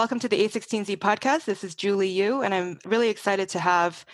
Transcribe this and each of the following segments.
Welcome to the A16Z podcast. This is Julie Yoo, and I'm really excited to have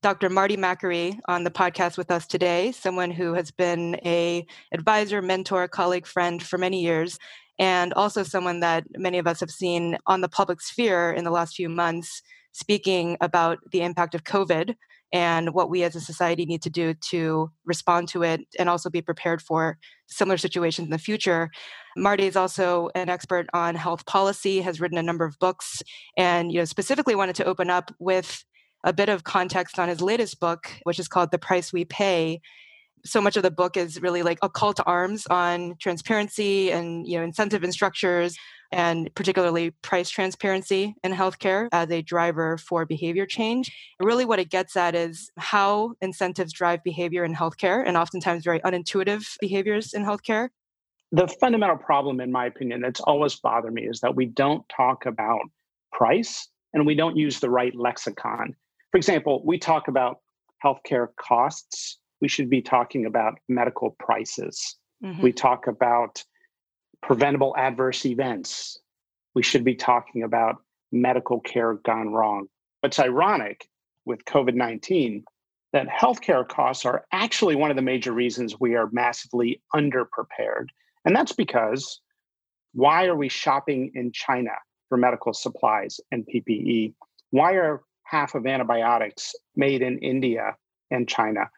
Dr. Marty Makary on the podcast with us today, someone who has been a advisor, mentor, colleague, friend for many years, and also someone that many of us have seen on the public sphere in the last few months speaking about the impact of COVID and what we as a society need to do to respond to it and also be prepared for similar situations in the future. Marty is also an expert on health policy, has written a number of books, and you know specifically wanted to open up with a bit of context on his latest book, which is called The Price We Pay. So much of the book is really like a call to arms on transparency and you know incentive and structures and particularly price transparency in healthcare as a driver for behavior change. Really, what it gets at is how incentives drive behavior in healthcare and oftentimes very unintuitive behaviors in healthcare the fundamental problem, in my opinion, that's always bothered me is that we don't talk about price and we don't use the right lexicon. For example, we talk about healthcare costs. We should be talking about medical prices. Mm-hmm. We talk about preventable adverse events. We should be talking about medical care gone wrong. What's ironic with COVID 19 that healthcare costs are actually one of the major reasons we are massively underprepared. And that's because why are we shopping in China for medical supplies and PPE? Why are half of antibiotics made in India and China?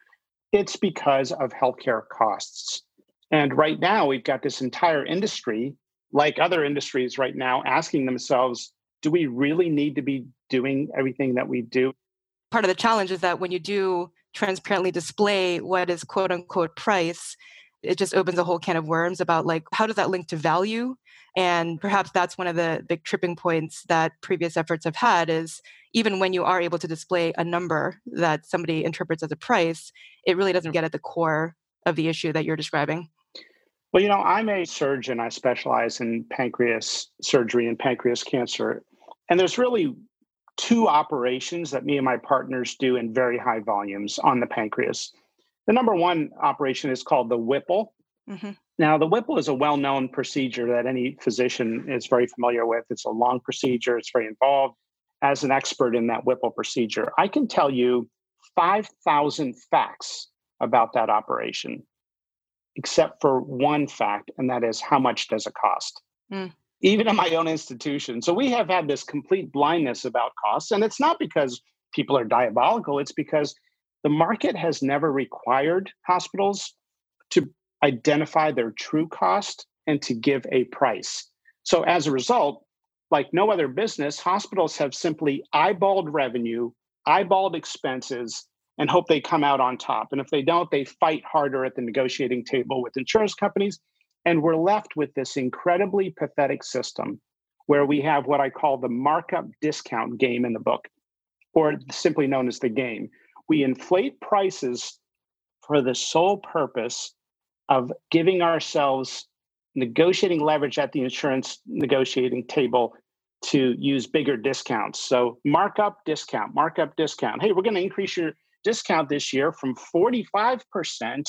It's because of healthcare costs. And right now, we've got this entire industry, like other industries right now, asking themselves do we really need to be doing everything that we do? Part of the challenge is that when you do transparently display what is quote unquote price, it just opens a whole can of worms about like how does that link to value and perhaps that's one of the big tripping points that previous efforts have had is even when you are able to display a number that somebody interprets as a price it really doesn't get at the core of the issue that you're describing well you know i'm a surgeon i specialize in pancreas surgery and pancreas cancer and there's really two operations that me and my partners do in very high volumes on the pancreas the number one operation is called the Whipple. Mm-hmm. Now, the Whipple is a well known procedure that any physician is very familiar with. It's a long procedure, it's very involved. As an expert in that Whipple procedure, I can tell you 5,000 facts about that operation, except for one fact, and that is how much does it cost? Mm. Even in my own institution. So we have had this complete blindness about costs. And it's not because people are diabolical, it's because the market has never required hospitals to identify their true cost and to give a price. So as a result, like no other business, hospitals have simply eyeballed revenue, eyeballed expenses, and hope they come out on top. And if they don't, they fight harder at the negotiating table with insurance companies. And we're left with this incredibly pathetic system where we have what I call the markup discount game in the book, or simply known as the game, we inflate prices for the sole purpose of giving ourselves negotiating leverage at the insurance negotiating table to use bigger discounts. So markup discount, markup discount. Hey, we're going to increase your discount this year from 45%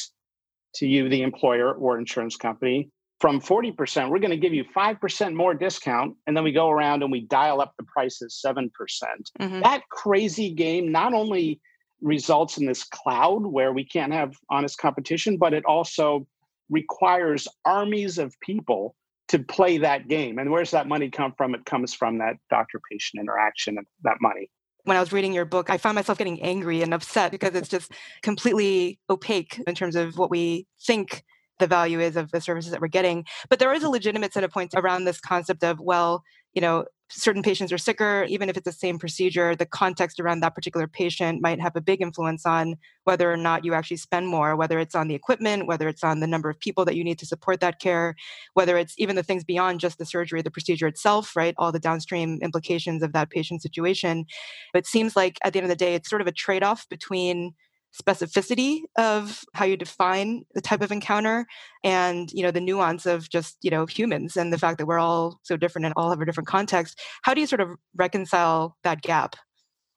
to you, the employer or insurance company. From 40%, we're going to give you 5% more discount. And then we go around and we dial up the prices 7%. percent mm hmm That crazy game not only results in this cloud where we can't have honest competition, but it also requires armies of people to play that game. And where's that money come from? It comes from that doctor patient interaction and that money. When I was reading your book, I found myself getting angry and upset because it's just completely opaque in terms of what we think the value is of the services that we're getting. But there is a legitimate set of points around this concept of, well, you know, certain patients are sicker, even if it's the same procedure, the context around that particular patient might have a big influence on whether or not you actually spend more, whether it's on the equipment, whether it's on the number of people that you need to support that care, whether it's even the things beyond just the surgery, the procedure itself, right? All the downstream implications of that patient situation. But it seems like at the end of the day, it's sort of a trade off between specificity of how you define the type of encounter and you know the nuance of just you know humans and the fact that we're all so different and all have a different context how do you sort of reconcile that gap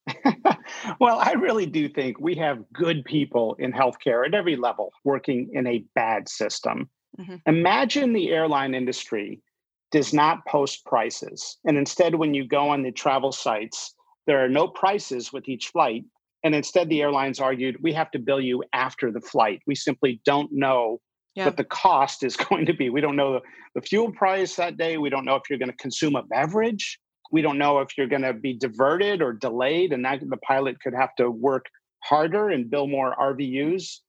well i really do think we have good people in healthcare at every level working in a bad system mm-hmm. imagine the airline industry does not post prices. And instead, when you go on the travel sites, there are no prices with each flight. And instead, the airlines argued, we have to bill you after the flight. We simply don't know yeah. what the cost is going to be. We don't know the, the fuel price that day. We don't know if you're going to consume a beverage. We don't know if you're going to be diverted or delayed, and that the pilot could have to work harder and bill more RVUs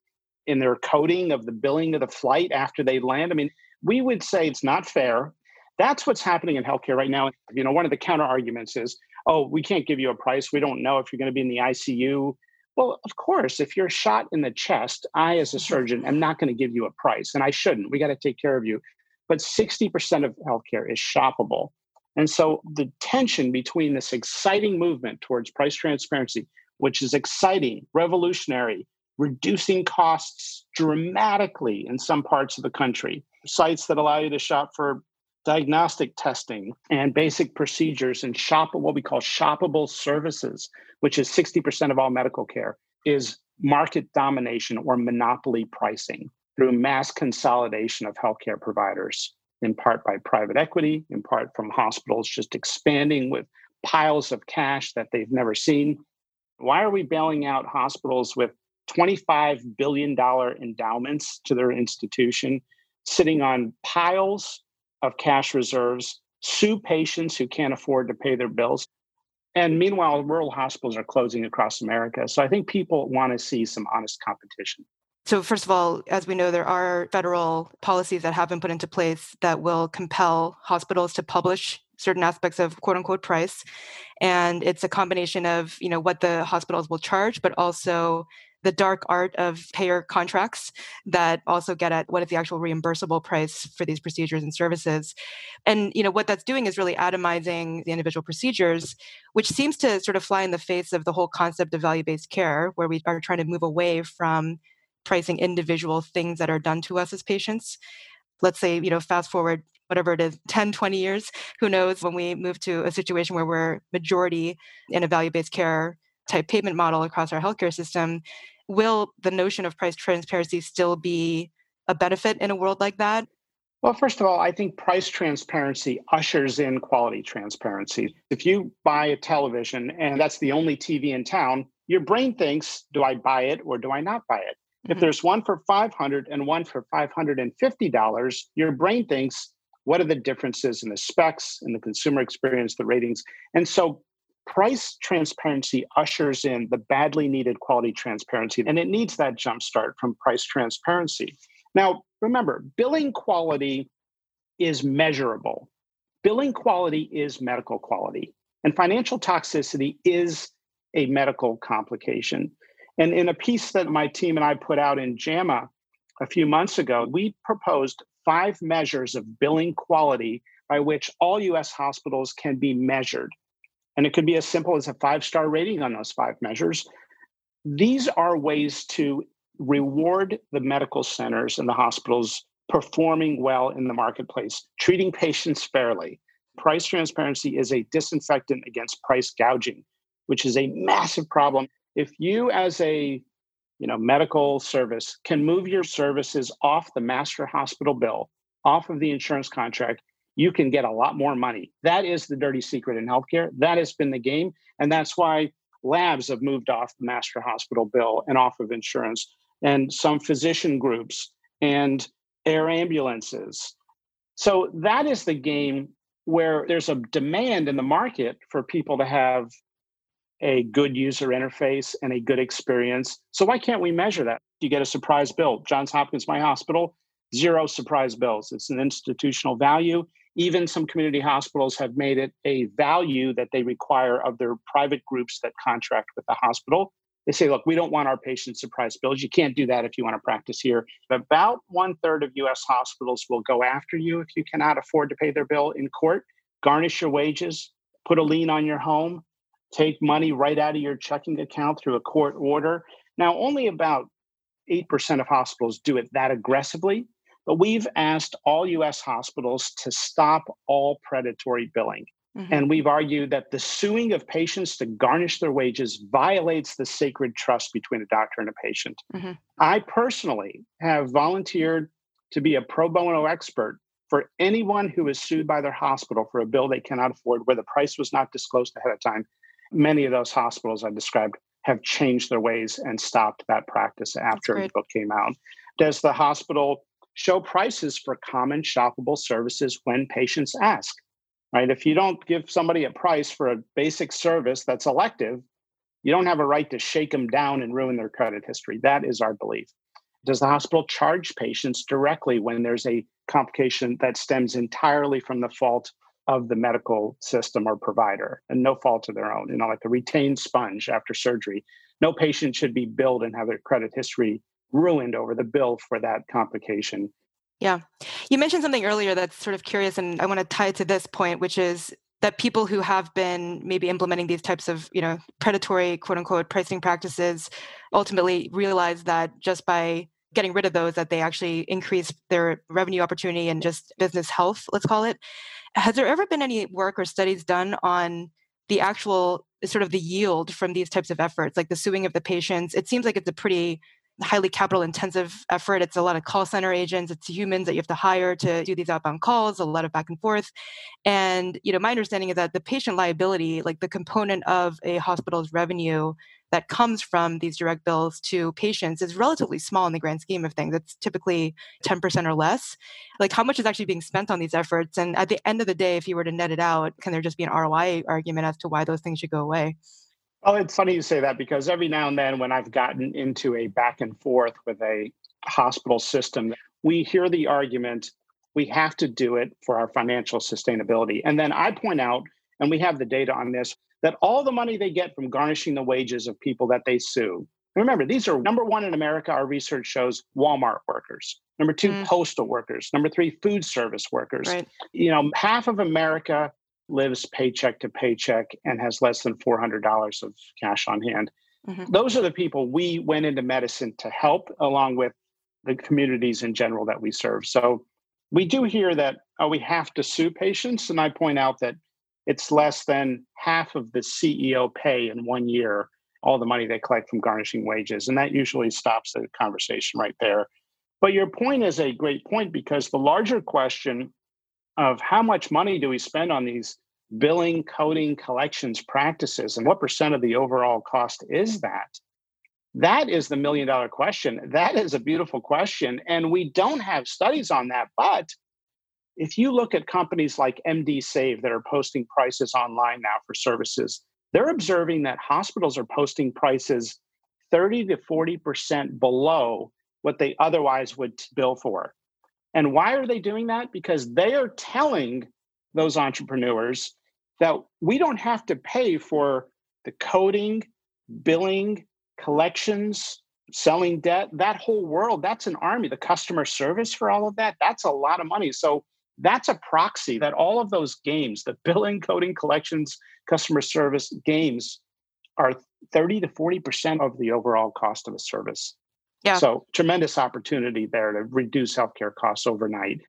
in their coding of the billing of the flight after they land. I mean, we would say it's not fair. That's what's happening in healthcare right now. You know, one of the counter arguments is, oh, we can't give you a price. We don't know if you're going to be in the ICU. Well, of course, if you're shot in the chest, I, as a mm-hmm. surgeon, am not going to give you a price, and I shouldn't. We got to take care of you. But 60% of healthcare is shoppable. And so the tension between this exciting movement towards price transparency, which is exciting, revolutionary, reducing costs dramatically in some parts of the country, sites that allow you to shop for diagnostic testing and basic procedures and shop what we call shoppable services, which is 60% of all medical care, is market domination or monopoly pricing through mass consolidation of healthcare providers, in part by private equity, in part from hospitals just expanding with piles of cash that they've never seen. Why are we bailing out hospitals with $25 billion endowments to their institution, sitting on piles of cash reserves, sue patients who can't afford to pay their bills. And meanwhile, rural hospitals are closing across America. So I think people want to see some honest competition. So, first of all, as we know, there are federal policies that have been put into place that will compel hospitals to publish certain aspects of quote unquote price. And it's a combination of, you know, what the hospitals will charge, but also the dark art of payer contracts that also get at what is the actual reimbursable price for these procedures and services. And you know what that's doing is really atomizing the individual procedures, which seems to sort of fly in the face of the whole concept of value-based care, where we are trying to move away from pricing individual things that are done to us as patients. Let's say, you know, fast forward whatever it is 10 20 years who knows when we move to a situation where we're majority in a value-based care type payment model across our healthcare system will the notion of price transparency still be a benefit in a world like that? Well, first of all, I think price transparency ushers in quality transparency. If you buy a television and that's the only TV in town, your brain thinks, do I buy it or do I not buy it? Mm-hmm. If there's one for 500 and one for $550, your brain thinks, what are the differences in the specs and the consumer experience, the ratings? And so price transparency ushers in the badly needed quality transparency, and it needs that jumpstart from price transparency. Now, remember, billing quality is measurable. Billing quality is medical quality, and financial toxicity is a medical complication. And in a piece that my team and I put out in JAMA a few months ago, we proposed five measures of billing quality by which all US hospitals can be measured. And it could be as simple as a five star rating on those five measures. These are ways to reward the medical centers and the hospitals performing well in the marketplace, treating patients fairly. Price transparency is a disinfectant against price gouging, which is a massive problem. If you, as a you know, medical service, can move your services off the master hospital bill, off of the insurance contract, you can get a lot more money. That is the dirty secret in healthcare. That has been the game. And that's why labs have moved off the master hospital bill and off of insurance, and some physician groups and air ambulances. So that is the game where there's a demand in the market for people to have a good user interface and a good experience. So why can't we measure that? You get a surprise bill. Johns Hopkins, my hospital, zero surprise bills. It's an institutional value. Even some community hospitals have made it a value that they require of their private groups that contract with the hospital. They say, look, we don't want our patients surprise bills. You can't do that if you want to practice here. About one third of US hospitals will go after you if you cannot afford to pay their bill in court, garnish your wages, put a lien on your home, take money right out of your checking account through a court order. Now, only about 8% of hospitals do it that aggressively. But we've asked all US hospitals to stop all predatory billing. Mm-hmm. And we've argued that the suing of patients to garnish their wages violates the sacred trust between a doctor and a patient. Mm-hmm. I personally have volunteered to be a pro bono expert for anyone who is sued by their hospital for a bill they cannot afford where the price was not disclosed ahead of time. Many of those hospitals I described have changed their ways and stopped that practice after the book came out. Does the hospital show prices for common shoppable services when patients ask? Right? If you don't give somebody a price for a basic service that's elective, you don't have a right to shake them down and ruin their credit history. That is our belief. Does the hospital charge patients directly when there's a complication that stems entirely from the fault of the medical system or provider and no fault of their own? You know, like a retained sponge after surgery. No patient should be billed and have their credit history ruined over the bill for that complication. Yeah. You mentioned something earlier that's sort of curious, and I want to tie to this point, which is that people who have been maybe implementing these types of you know predatory quote unquote pricing practices ultimately realize that just by getting rid of those that they actually increase their revenue opportunity and just business health let's call it has there ever been any work or studies done on the actual sort of the yield from these types of efforts like the suing of the patients it seems like it's a pretty highly capital intensive effort. It's a lot of call center agents, it's humans that you have to hire to do these outbound calls, a lot of back and forth. And, you know, my understanding is that the patient liability, like the component of a hospital's revenue that comes from these direct bills to patients is relatively small in the grand scheme of things. It's typically 10% or less. Like how much is actually being spent on these efforts? And at the end of the day, if you were to net it out, can there just be an ROI argument as to why those things should go away? Oh, it's funny you say that because every now and then, when I've gotten into a back and forth with a hospital system, we hear the argument we have to do it for our financial sustainability. And then I point out, and we have the data on this, that all the money they get from garnishing the wages of people that they sue. Remember, these are number one in America, our research shows Walmart workers. Number two, mm. postal workers. Number three, food service workers. Right. You know, half of America lives paycheck to paycheck and has less than $400 of cash on hand. Mm-hmm. Those are the people we went into medicine to help, along with the communities in general that we serve. So we do hear that oh, we have to sue patients. And I point out that it's less than half of the CEO pay in one year, all the money they collect from garnishing wages. And that usually stops the conversation right there. But your point is a great point because the larger question of how much money do we spend on these billing, mm. coding, collections practices, and what percent of the overall cost is mm. that? That is the million dollar question. That is a beautiful question. And we don't have studies on that. But if you look at companies like MDsave that are posting prices online now for services, they're observing that hospitals are posting prices 30 to 40% below what they otherwise would bill for. And why are they doing that? Because they are telling those entrepreneurs that we don't have to pay for the coding, billing, collections, selling debt, that whole world, that's an army. The customer service for all of that, that's a lot of money. So that's a proxy that all of those games, the billing, coding, collections, customer service games, are 30 to 40% of the overall cost of a service. Yeah. So tremendous opportunity there to reduce healthcare costs overnight.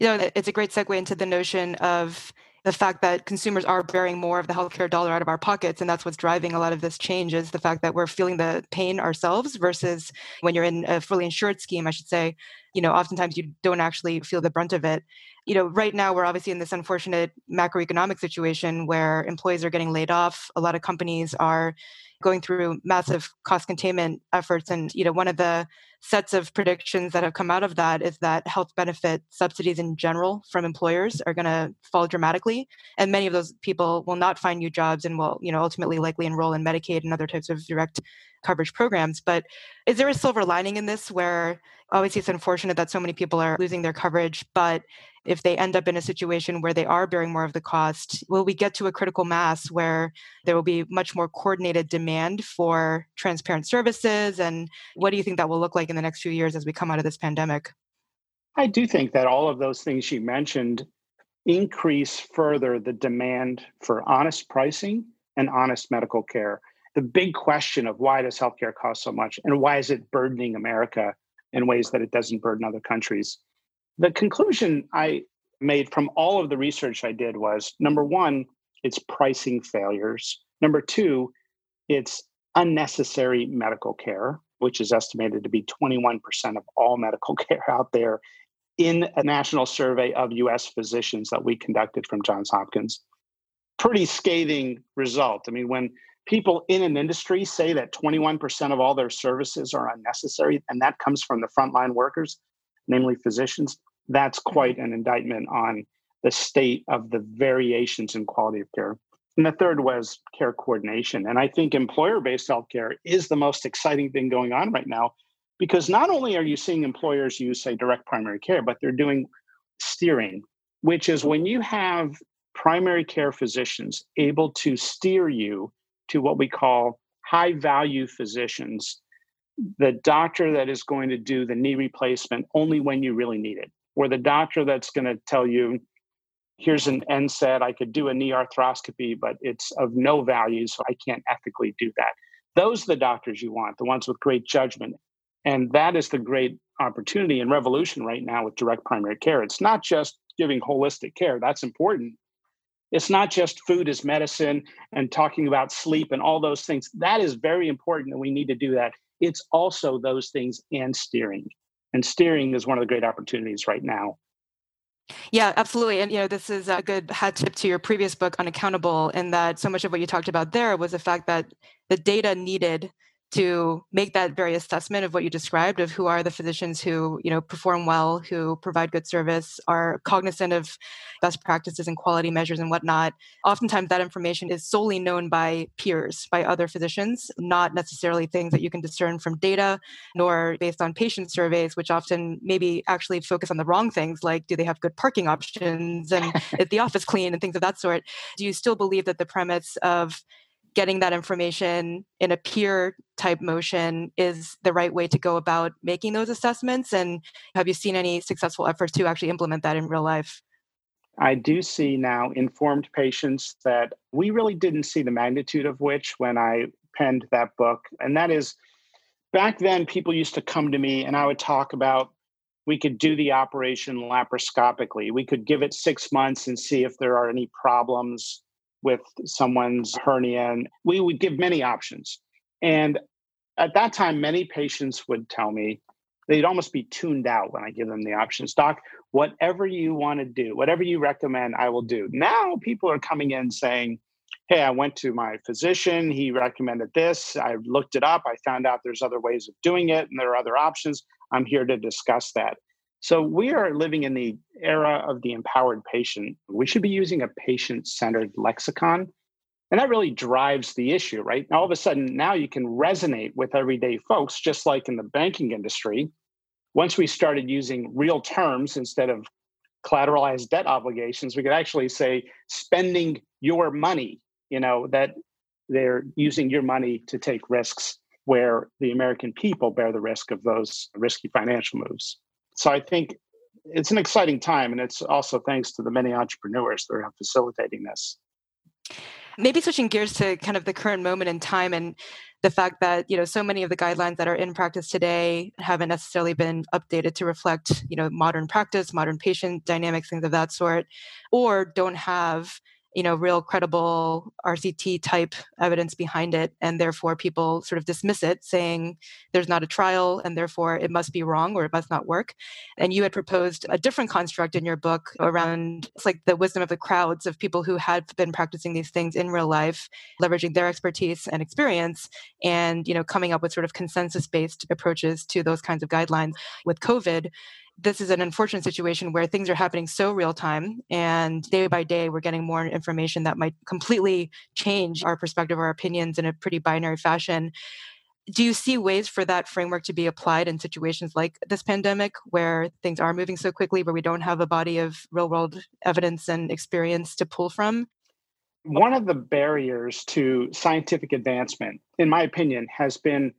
You know, it's a great segue into the notion of the fact that consumers are bearing more of the healthcare dollar out of our pockets and that's what's driving a lot of this change is the fact that we're feeling the pain ourselves versus when you're in a fully insured scheme i should say you know oftentimes you don't actually feel the brunt of it. You know right now we're obviously in this unfortunate macroeconomic situation where employees are getting laid off. A lot of companies are going through massive cost containment efforts. And, you know, one of the sets of predictions that have come out of that is that health benefit subsidies in general from employers are going to fall dramatically. And many of those people will not find new jobs and will, you know, ultimately likely enroll in Medicaid and other types of direct coverage programs. But is there a silver lining in this where obviously it's unfortunate that so many people are losing their coverage, but if they end up in a situation where they are bearing more of the cost, will we get to a critical mass where there will be much more coordinated demand for transparent services? And what do you think that will look like in the next few years as we come out of this pandemic? I do think that all of those things you mentioned increase further the demand for honest pricing and honest medical care. The big question of why does healthcare cost so much and why is it burdening America in ways that it doesn't burden other countries? The conclusion I made from all of the research I did was number one, it's pricing failures. Number two, it's unnecessary medical care, which is estimated to be 21% of all medical care out there, in a national survey of US physicians that we conducted from Johns Hopkins. Pretty scathing result. I mean, when people in an industry say that 21% of all their services are unnecessary, and that comes from the frontline workers, namely physicians, that's quite an indictment on the state of the variations in quality of care. And the third was care coordination. And I think employer based healthcare is the most exciting thing going on right now because not only are you seeing employers use, say, direct primary care, but they're doing steering, which is when you have primary care physicians able to steer you to what we call high value physicians, the doctor that is going to do the knee replacement only when you really need it, or the doctor that's going to tell you, here's an NSAID, I could do a knee arthroscopy, but it's of no value, so I can't ethically do that. Those are the doctors you want, the ones with great judgment. And that is the great opportunity and revolution right now with direct primary care. It's not just giving holistic care, that's important. It's not just food as medicine and talking about sleep and all those things. That is very important, and we need to do that. It's also those things and steering. And steering is one of the great opportunities right now. Yeah, absolutely. And you know, this is a good hat tip to your previous book, Unaccountable, in that so much of what you talked about there was the fact that the data needed to make that very assessment of what you described of who are the physicians who you know perform well who provide good service are cognizant of best practices and quality measures and whatnot. Oftentimes that information is solely known by peers by other physicians not necessarily things that you can discern from data nor based on patient surveys which often maybe actually focus on the wrong things like do they have good parking options and is the office clean and things of that sort. Do you still believe that the premise of getting that information in a peer type motion is the right way to go about making those assessments? And have you seen any successful efforts to actually implement that in real life? I do see now informed patients that we really didn't see the magnitude of which when I penned that book. And that is back then, people used to come to me and I would talk about we could do the operation laparoscopically. We could give it six months and see if there are any problems with someone's hernia. And we would give many options. And at that time, many patients would tell me they'd almost be tuned out when I give them the options. Doc, whatever you want to do, whatever you recommend, I will do. Now people are coming in saying, Hey, I went to my physician. He recommended this. I looked it up. I found out there's other ways of doing it and there are other options. I'm here to discuss that. So we are living in the era of the empowered patient. We should be using a patient centered lexicon. And that really drives the issue, right? All of a sudden, now you can resonate with everyday folks, just like in the banking industry. Once we started using real terms instead of collateralized debt obligations, we could actually say spending your money, you know, that they're using your money to take risks where the American people bear the risk of those risky financial moves so I think it's an exciting time, and it's also thanks to the many entrepreneurs that are facilitating this. Maybe switching gears to kind of the current moment in time and the fact that you know so many of the guidelines that are in practice today haven't necessarily been updated to reflect you know modern practice modern patient dynamics things of that sort or don't have you know real credible rct type evidence behind it and therefore people sort of dismiss it saying there's not a trial and therefore it must be wrong or it must not work. And you had proposed a different construct in your book around it's like the wisdom of the crowds of people who had been practicing these things in real life leveraging their expertise and experience and you know coming up with sort of consensus based approaches to those kinds of guidelines. With covid this is an unfortunate situation where things are happening so real time and day by day we're getting more information that might completely change our perspective our opinions in a pretty binary fashion. Do you see ways for that framework to be applied in situations like this pandemic where things are moving so quickly where we don't have a body of real world evidence and experience to pull from? One of the barriers to scientific advancement in my opinion has been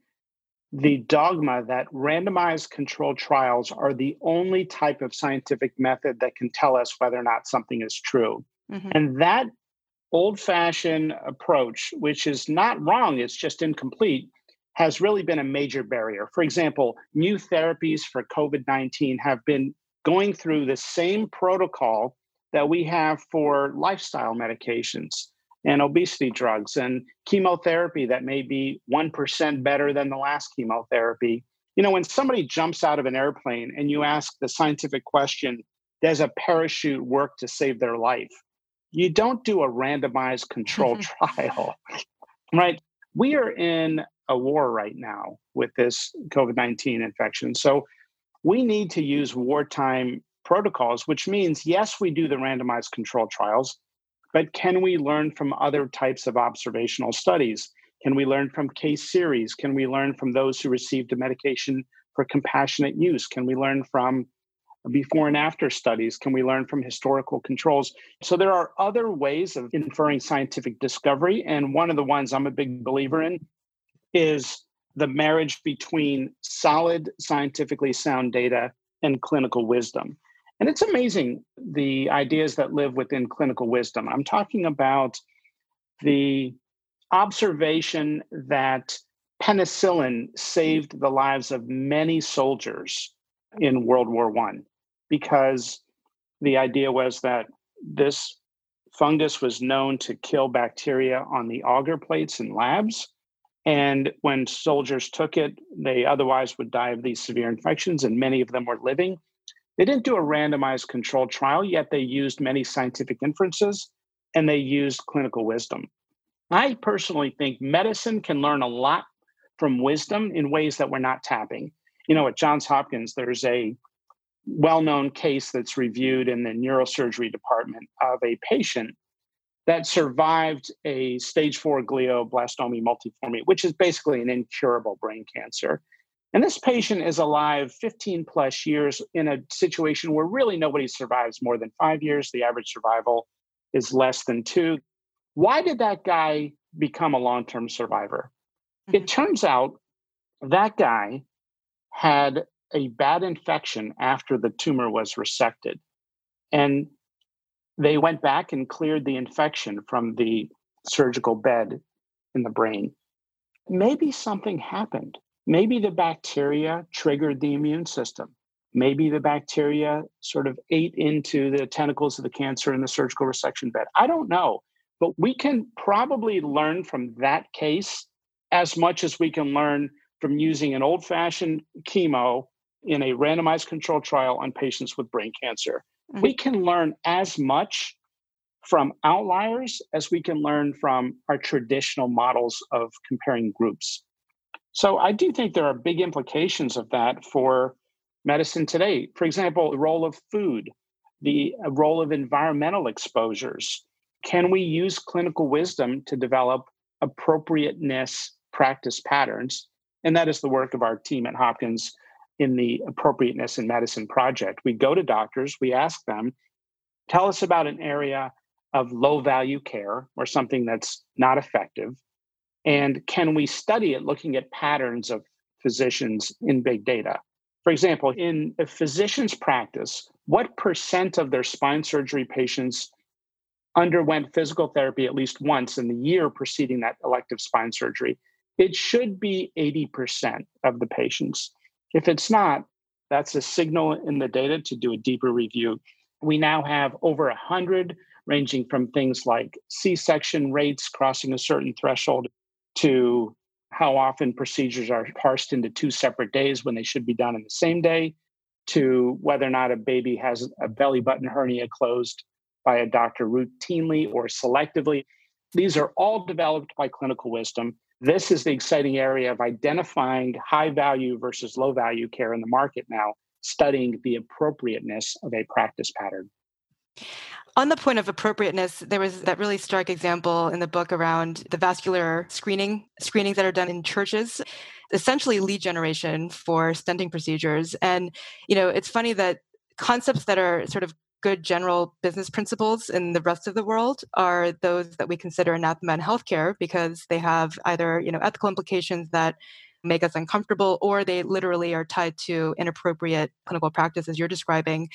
the dogma that randomized controlled trials are the only type of scientific method that can tell us whether or not something is true. Mm-hmm. And that old fashioned approach, which is not wrong, it's just incomplete, has really been a major barrier. For example, new therapies for COVID 19 have been going through the same protocol that we have for lifestyle medications and obesity drugs and chemotherapy that may be 1% better than the last chemotherapy You know, when somebody jumps out of an airplane and you ask the scientific question, does a parachute work to save their life? You don't do a randomized control mm-hmm. trial, right? We are in a war right now with this COVID 19 infection. So we need to use wartime protocols, which means, yes, we do the randomized control trials, but can we learn from other types of observational studies? Can we learn from case series? Can we learn from those who received a medication for compassionate use? Can we learn from before and after studies? Can we learn from historical controls? So there are other ways of inferring scientific discovery. And one of the ones I'm a big believer in is the marriage between solid, scientifically sound data and clinical wisdom. And it's amazing the ideas that live within clinical wisdom. I'm talking about the observation that penicillin saved the lives of many soldiers in World War One because the idea was that this fungus was known to kill bacteria on the agar plates in labs. And when soldiers took it, they otherwise would die of these severe infections, and many of them were living. They didn't do a randomized controlled trial, yet they used many scientific inferences and they used clinical wisdom. I personally think medicine can learn a lot from wisdom in ways that we're not tapping. You know, at Johns Hopkins, there's a well known case that's reviewed in the neurosurgery department of a patient that survived a stage four glioblastoma multiforme, which is basically an incurable brain cancer. And this patient is alive 15 plus years in a situation where really nobody survives more than five years. The average survival is less than two. Why did that guy become a long term survivor? Mm-hmm. It turns out that guy had a bad infection after the tumor was resected. And they went back and cleared the infection from the surgical bed in the brain. Maybe something happened. Maybe the bacteria triggered the immune system. Maybe the bacteria sort of ate into the tentacles of the cancer in the surgical resection bed. I don't know. But we can probably learn from that case as much as we can learn from using an old fashioned chemo in a randomized controlled trial on patients with brain cancer. Mm-hmm. We can learn as much from outliers as we can learn from our traditional models of comparing groups. So I do think there are big implications of that for medicine today. For example, the role of food, the uh, role of environmental exposures. Can we use clinical wisdom to develop appropriateness practice patterns? And that is the work of our team at Hopkins in the Appropriateness in Medicine project. We go to doctors, we ask them, tell us about an area of low value care or something that's not effective. And can we study it looking at patterns of physicians in big data? For example, in a physician's practice, what percent of their spine surgery patients underwent physical therapy at least once in the year preceding that elective spine surgery? It should be 80% of the patients. If it's not, that's a signal in the data to do a deeper review. We now have over 100 ranging from things like C section rates crossing a certain threshold to how often procedures are parsed into two separate days when they should be done in the same day, to whether or not a baby has a belly button hernia closed by a doctor routinely or selectively. These are all developed by clinical wisdom. This is the exciting area of identifying high value versus low value care in the market now, studying the appropriateness of a practice pattern. On the point of appropriateness, there was that really stark example in the book around the vascular screening, screenings that are done in churches, essentially lead generation for stenting procedures. And, you know, it's funny that concepts that are sort of good general business principles in the rest of the world are those that we consider anathema in healthcare because they have either, you know, ethical implications that make us uncomfortable, or they literally are tied to inappropriate clinical practices you're describing.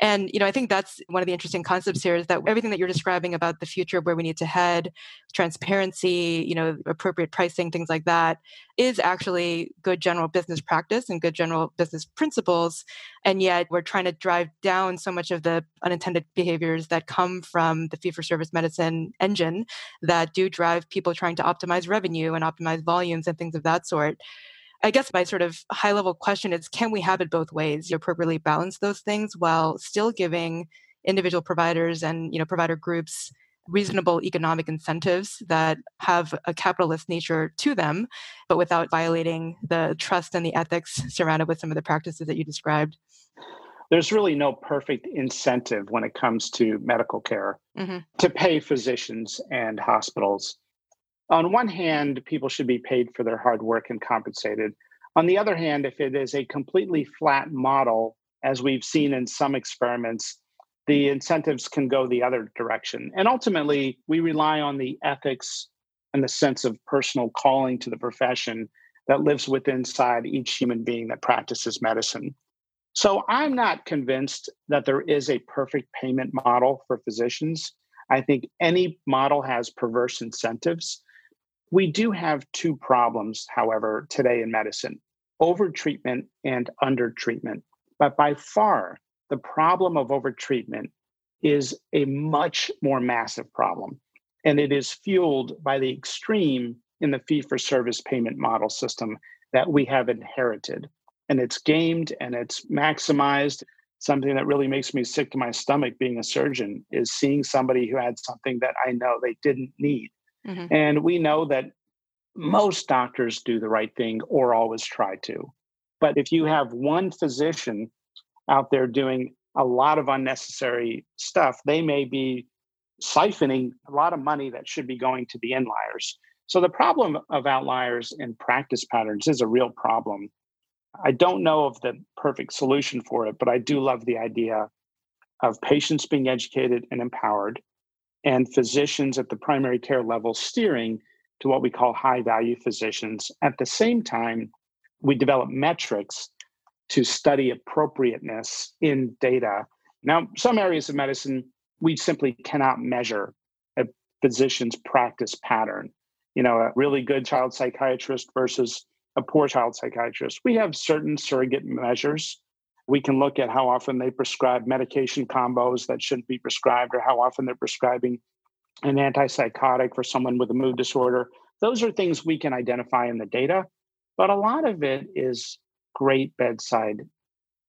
And, you know, I think that's one of the interesting concepts here is that everything that you're describing about the future of where we need to head, transparency, you know, appropriate pricing, things like that, is actually good general business practice and good general business principles. And yet we're trying to drive down so much of the unintended behaviors that come from the fee for service medicine engine that do drive people trying to optimize revenue and optimize volumes and things of that sort. I guess my sort of high level question is can we have it both ways? You appropriately balance those things while still giving individual providers and you know provider groups reasonable economic incentives that have a capitalist nature to them, but without violating the trust and the ethics surrounded with some of the practices that you described? There's really no perfect incentive when it comes to medical care mm-hmm. to pay physicians and hospitals. On one hand, people should be paid for their hard work and compensated. On the other hand, if it is a completely flat model, as we've seen in some experiments, the incentives can go the other direction. And ultimately, we rely on the ethics and the sense of personal calling to the profession that lives within inside each human being that practices medicine. So I'm not convinced that there is a perfect payment model for physicians. I think any model has perverse incentives. We do have two problems, however, today in medicine overtreatment and undertreatment. But by far, the problem of overtreatment is a much more massive problem. And it is fueled by the extreme in the fee for service payment model system that we have inherited. And it's gamed and it's maximized. Something that really makes me sick to my stomach being a surgeon is seeing somebody who had something that I know they didn't need. Mm-hmm. And we know that most doctors do the right thing or always try to. But if you have one physician out there doing a lot of unnecessary stuff, they may be siphoning a lot of money that should be going to the inliers. So the problem of outliers in practice patterns is a real problem. I don't know of the perfect solution for it, but I do love the idea of patients being educated and empowered and physicians at the primary care level steering to what we call high value physicians. At the same time, we develop metrics to study appropriateness in data. Now, some areas of medicine, we simply cannot measure a physician's practice pattern. You know, a really good child psychiatrist versus a poor child psychiatrist. We have certain surrogate measures. We can look at how often they prescribe medication combos that shouldn't be prescribed, or how often they're prescribing an antipsychotic for someone with a mood disorder. Those are things we can identify in the data, but a lot of it is great bedside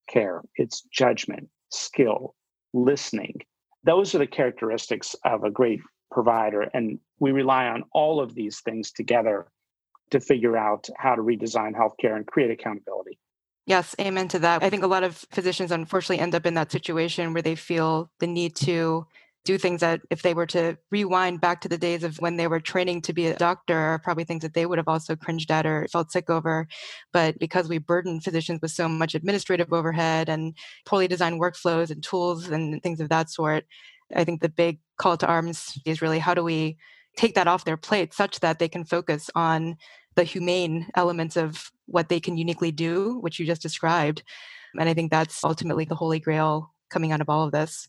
care. It's judgment, skill, listening. Those are the characteristics of a great provider. And we rely on all of these things together to figure out how to redesign healthcare and create accountability. Yes, amen to that. I think a lot of physicians unfortunately end up in that situation where they feel the need to do things that if they were to rewind back to the days of when they were training to be a doctor are probably things that they would have also cringed at or felt sick over but because we burden physicians with so much administrative overhead and poorly designed workflows and tools and things of that sort i think the big call to arms is really how do we take that off their plate such that they can focus on the humane elements of what they can uniquely do which you just described and i think that's ultimately the holy grail coming out of all of this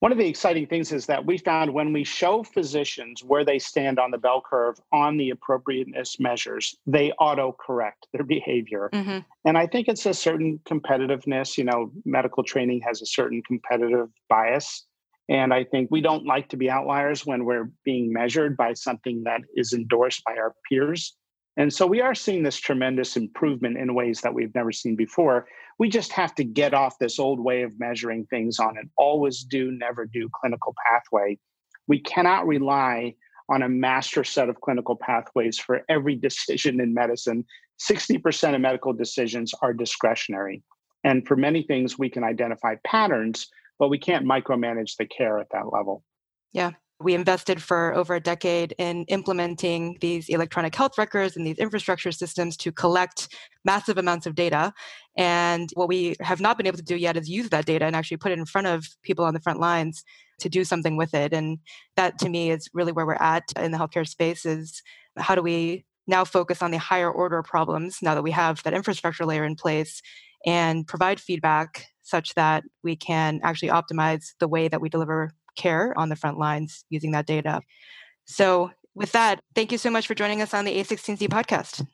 one of the exciting things is that we found when we show physicians where they stand on the bell curve on the appropriateness measures, they auto correct their behavior. Mm-hmm. And I think it's a certain competitiveness. You know, medical training has a certain competitive bias. And I think we don't like to be outliers when we're being measured by something that is endorsed by our peers. And so we are seeing this tremendous improvement in ways that we've never seen before. We just have to get off this old way of measuring things on an always do, never do clinical pathway. We cannot rely on a master set of clinical pathways for every decision in medicine. 60% of medical decisions are discretionary. And for many things, we can identify patterns, but we can't micromanage the care at that level. Yeah, we invested for over a decade in implementing these electronic health records and these infrastructure systems to collect massive amounts of data. And what we have not been able to do yet is use that data and actually put it in front of people on the front lines to do something with it. And that to me is really where we're at in the healthcare space is how do we now focus on the higher order problems now that we have that infrastructure layer in place and provide feedback such that we can actually optimize the way that we deliver care on the front lines using that data. So, with that, thank you so much for joining us on the A16Z podcast.